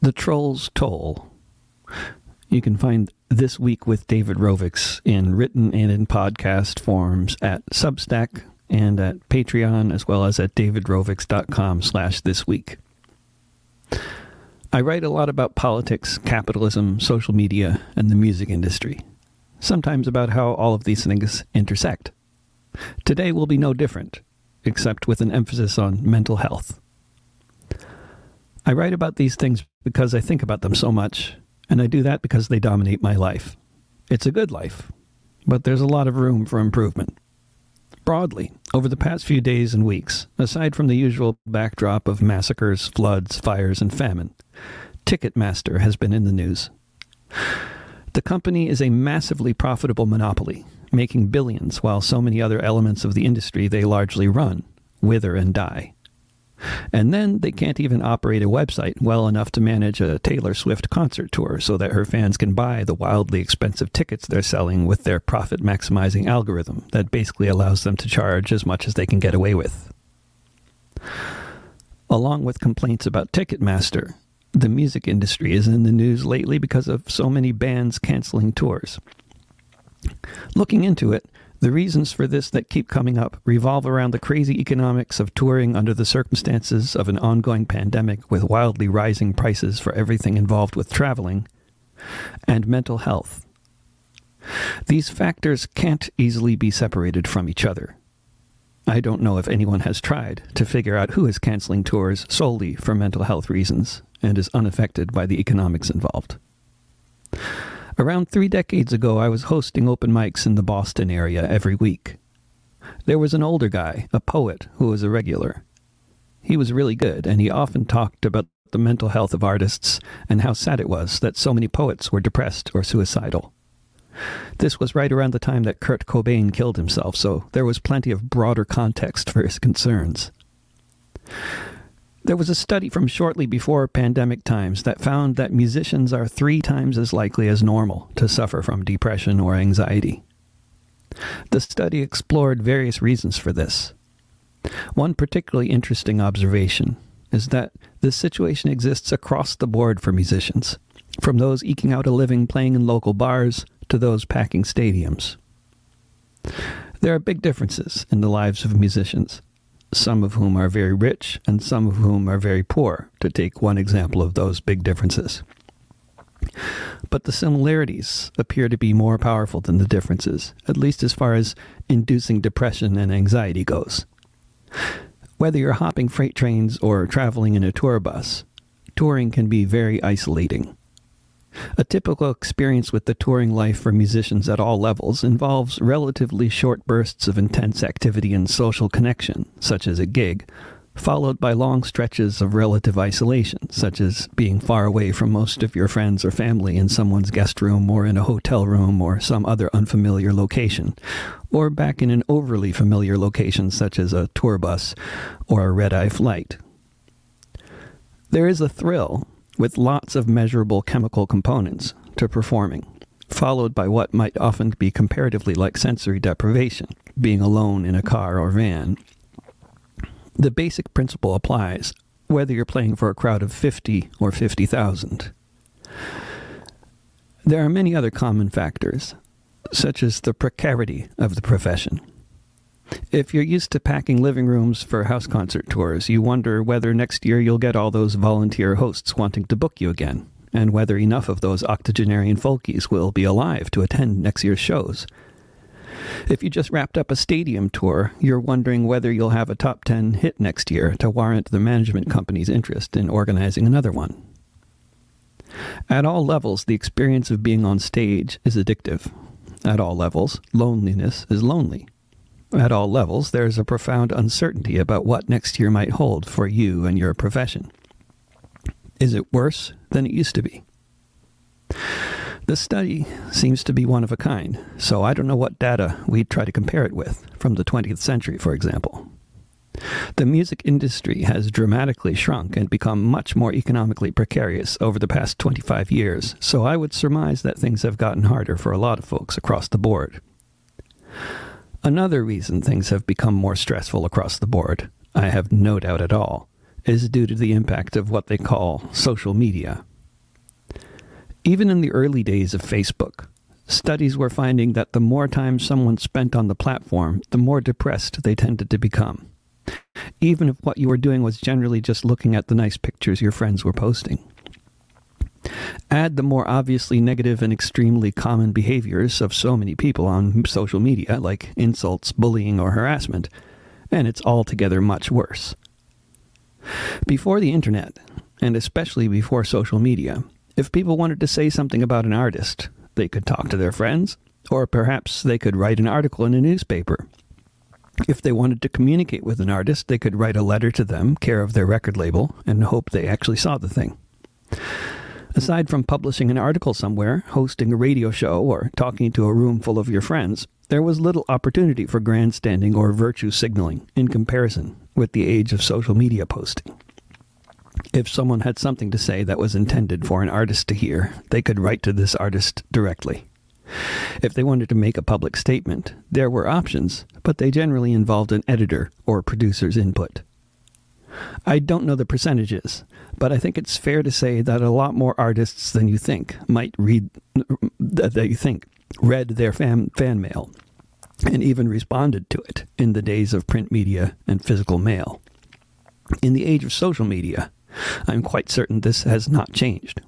The Troll's Toll. You can find This Week with David Rovics in written and in podcast forms at Substack and at Patreon, as well as at davidrovics.com slash this week. I write a lot about politics, capitalism, social media, and the music industry. Sometimes about how all of these things intersect. Today will be no different, except with an emphasis on mental health. I write about these things because I think about them so much, and I do that because they dominate my life. It's a good life, but there's a lot of room for improvement. Broadly, over the past few days and weeks, aside from the usual backdrop of massacres, floods, fires, and famine, Ticketmaster has been in the news. The company is a massively profitable monopoly, making billions while so many other elements of the industry they largely run wither and die. And then they can't even operate a website well enough to manage a Taylor Swift concert tour so that her fans can buy the wildly expensive tickets they're selling with their profit maximizing algorithm that basically allows them to charge as much as they can get away with. Along with complaints about Ticketmaster, the music industry is in the news lately because of so many bands canceling tours. Looking into it, the reasons for this that keep coming up revolve around the crazy economics of touring under the circumstances of an ongoing pandemic with wildly rising prices for everything involved with traveling, and mental health. These factors can't easily be separated from each other. I don't know if anyone has tried to figure out who is canceling tours solely for mental health reasons and is unaffected by the economics involved. Around three decades ago, I was hosting open mics in the Boston area every week. There was an older guy, a poet, who was a regular. He was really good, and he often talked about the mental health of artists and how sad it was that so many poets were depressed or suicidal. This was right around the time that Kurt Cobain killed himself, so there was plenty of broader context for his concerns. There was a study from shortly before pandemic times that found that musicians are three times as likely as normal to suffer from depression or anxiety. The study explored various reasons for this. One particularly interesting observation is that this situation exists across the board for musicians, from those eking out a living playing in local bars to those packing stadiums. There are big differences in the lives of musicians, some of whom are very rich and some of whom are very poor, to take one example of those big differences. But the similarities appear to be more powerful than the differences, at least as far as inducing depression and anxiety goes. Whether you're hopping freight trains or traveling in a tour bus, touring can be very isolating. A typical experience with the touring life for musicians at all levels involves relatively short bursts of intense activity and social connection, such as a gig, followed by long stretches of relative isolation, such as being far away from most of your friends or family in someone's guest room or in a hotel room or some other unfamiliar location, or back in an overly familiar location such as a tour bus or a red eye flight. There is a thrill with lots of measurable chemical components to performing, followed by what might often be comparatively like sensory deprivation, being alone in a car or van. The basic principle applies whether you're playing for a crowd of 50 or 50,000. There are many other common factors, such as the precarity of the profession. If you're used to packing living rooms for house concert tours, you wonder whether next year you'll get all those volunteer hosts wanting to book you again, and whether enough of those octogenarian folkies will be alive to attend next year's shows. If you just wrapped up a stadium tour, you're wondering whether you'll have a top 10 hit next year to warrant the management company's interest in organizing another one. At all levels, the experience of being on stage is addictive. At all levels, loneliness is lonely. At all levels, there is a profound uncertainty about what next year might hold for you and your profession. Is it worse than it used to be? The study seems to be one of a kind, so I don't know what data we'd try to compare it with, from the 20th century, for example. The music industry has dramatically shrunk and become much more economically precarious over the past 25 years, so I would surmise that things have gotten harder for a lot of folks across the board. Another reason things have become more stressful across the board, I have no doubt at all, is due to the impact of what they call social media Even in the early days of Facebook, studies were finding that the more time someone spent on the platform, the more depressed they tended to become. Even if what you were doing was generally just looking at the nice pictures your friends were posting. Add the more obviously negative and extremely common behaviors of so many people on social media, like insults, bullying, or harassment, and it's altogether much worse. Before the internet, and especially before social media, if people wanted to say something about an artist, they could talk to their friends, or perhaps they could write an article in a newspaper. If they wanted to communicate with an artist, they could write a letter to them, care of their record label, and hope they actually saw the thing. Aside from publishing an article somewhere, hosting a radio show, or talking to a room full of your friends, there was little opportunity for grandstanding or virtue signaling in comparison with the age of social media posting. If someone had something to say that was intended for an artist to hear, they could write to this artist directly. If they wanted to make a public statement, there were options, but they generally involved an editor or producer's input. I don't know the percentages, but I think it's fair to say that a lot more artists than you think might read that you think read their fan, fan mail and even responded to it in the days of print media and physical mail. In the age of social media, I'm quite certain this has not changed.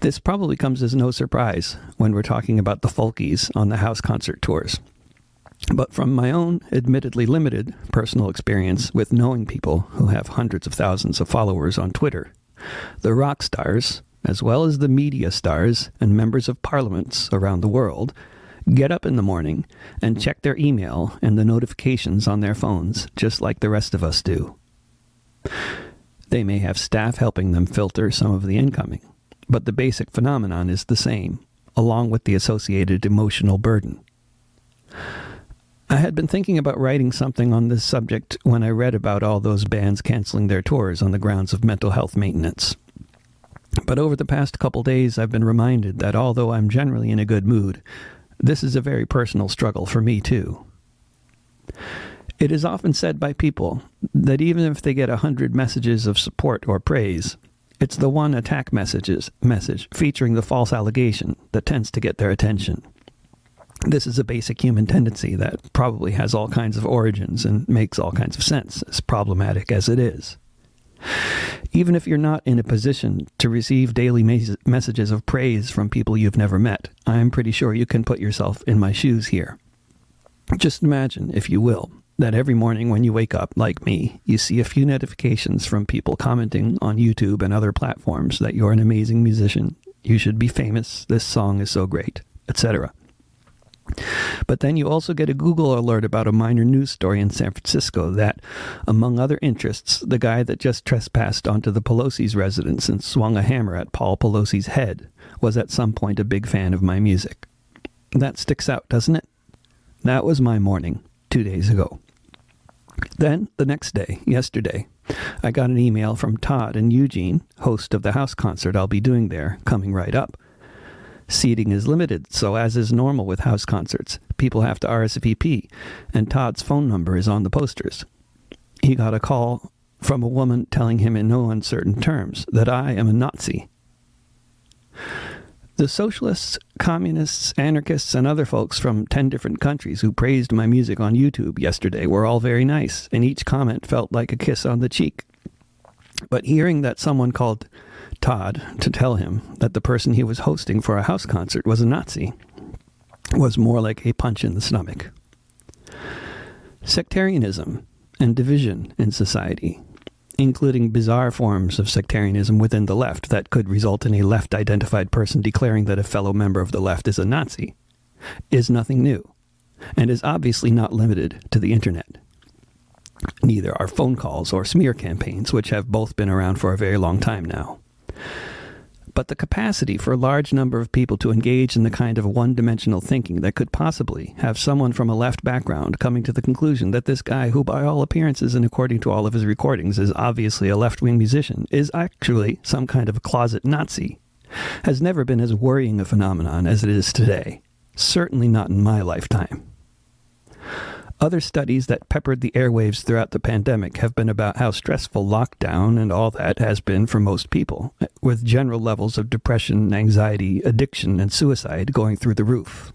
This probably comes as no surprise when we're talking about the Folkies on the house concert tours. But from my own, admittedly limited, personal experience with knowing people who have hundreds of thousands of followers on Twitter, the rock stars, as well as the media stars and members of parliaments around the world, get up in the morning and check their email and the notifications on their phones, just like the rest of us do. They may have staff helping them filter some of the incoming, but the basic phenomenon is the same, along with the associated emotional burden. I had been thinking about writing something on this subject when I read about all those bands canceling their tours on the grounds of mental health maintenance. But over the past couple days, I've been reminded that although I'm generally in a good mood, this is a very personal struggle for me, too. It is often said by people that even if they get a hundred messages of support or praise, it's the one attack messages message featuring the false allegation that tends to get their attention. This is a basic human tendency that probably has all kinds of origins and makes all kinds of sense, as problematic as it is. Even if you're not in a position to receive daily mes- messages of praise from people you've never met, I'm pretty sure you can put yourself in my shoes here. Just imagine, if you will, that every morning when you wake up, like me, you see a few notifications from people commenting on YouTube and other platforms that you're an amazing musician, you should be famous, this song is so great, etc. But then you also get a Google alert about a minor news story in San Francisco that, among other interests, the guy that just trespassed onto the Pelosi's residence and swung a hammer at Paul Pelosi's head was at some point a big fan of my music. That sticks out, doesn't it? That was my morning, two days ago. Then, the next day, yesterday, I got an email from Todd and Eugene, host of the house concert I'll be doing there, coming right up Seating is limited, so as is normal with house concerts, people have to RSVP, and Todd's phone number is on the posters. He got a call from a woman telling him in no uncertain terms that I am a Nazi. The socialists, communists, anarchists, and other folks from 10 different countries who praised my music on YouTube yesterday were all very nice, and each comment felt like a kiss on the cheek. But hearing that someone called Todd to tell him that the person he was hosting for a house concert was a Nazi was more like a punch in the stomach. Sectarianism and division in society, including bizarre forms of sectarianism within the left that could result in a left identified person declaring that a fellow member of the left is a Nazi, is nothing new and is obviously not limited to the internet. Neither are phone calls or smear campaigns, which have both been around for a very long time now. But the capacity for a large number of people to engage in the kind of one dimensional thinking that could possibly have someone from a left background coming to the conclusion that this guy, who by all appearances and according to all of his recordings is obviously a left wing musician, is actually some kind of a closet Nazi, has never been as worrying a phenomenon as it is today. Certainly not in my lifetime. Other studies that peppered the airwaves throughout the pandemic have been about how stressful lockdown and all that has been for most people, with general levels of depression, anxiety, addiction, and suicide going through the roof.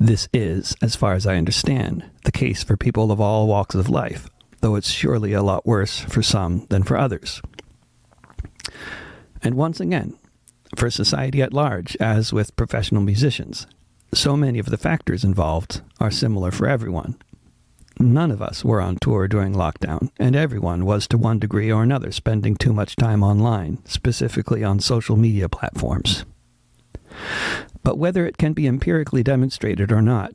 This is, as far as I understand, the case for people of all walks of life, though it's surely a lot worse for some than for others. And once again, for society at large, as with professional musicians, so many of the factors involved are similar for everyone. None of us were on tour during lockdown, and everyone was to one degree or another spending too much time online, specifically on social media platforms. But whether it can be empirically demonstrated or not,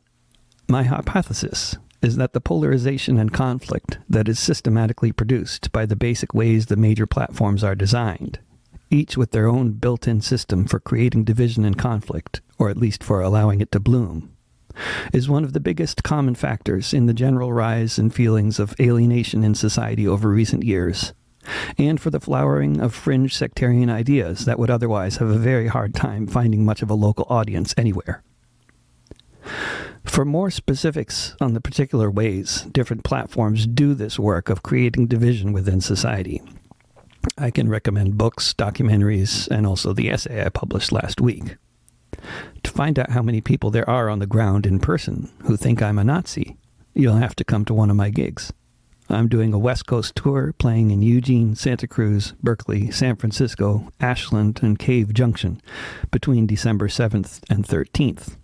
my hypothesis is that the polarization and conflict that is systematically produced by the basic ways the major platforms are designed each with their own built in system for creating division and conflict, or at least for allowing it to bloom, is one of the biggest common factors in the general rise in feelings of alienation in society over recent years, and for the flowering of fringe sectarian ideas that would otherwise have a very hard time finding much of a local audience anywhere. For more specifics on the particular ways different platforms do this work of creating division within society, I can recommend books, documentaries, and also the essay I published last week. Find out how many people there are on the ground in person who think I'm a Nazi, you'll have to come to one of my gigs. I'm doing a West Coast tour playing in Eugene, Santa Cruz, Berkeley, San Francisco, Ashland, and Cave Junction between December 7th and 13th,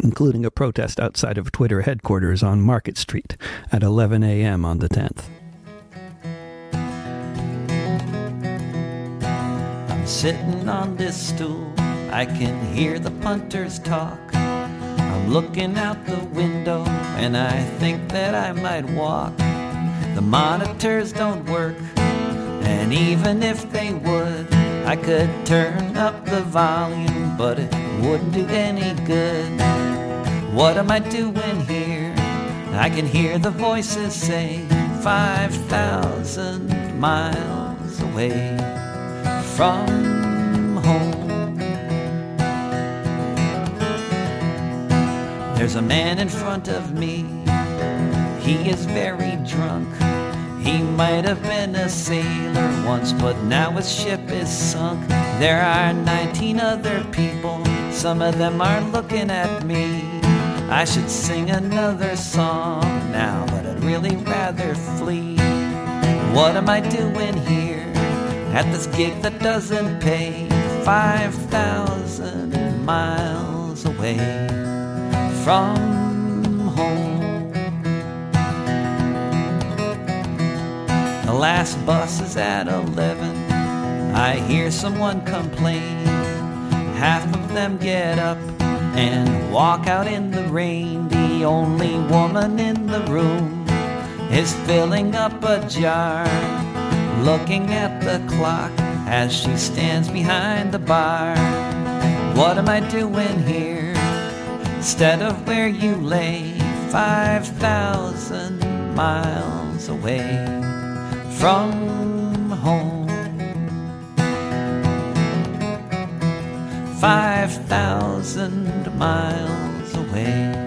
including a protest outside of Twitter headquarters on Market Street at 11 a.m. on the 10th. I'm Sitting on this stool, I can hear the punters talk. I'm looking out the window and I think that I might walk. The monitors don't work, and even if they would, I could turn up the volume, but it wouldn't do any good. What am I doing here? I can hear the voices say 5,000 miles away from There's a man in front of me, he is very drunk. He might have been a sailor once, but now his ship is sunk. There are 19 other people, some of them are looking at me. I should sing another song now, but I'd really rather flee. What am I doing here? at this gig that doesn't pay 5,000 miles away from home. The last bus is at 11. I hear someone complain. Half of them get up and walk out in the rain. The only woman in the room is filling up a jar looking at the clock as she stands behind the bar. What am I doing here instead of where you lay 5,000 miles away from home? 5,000 miles away.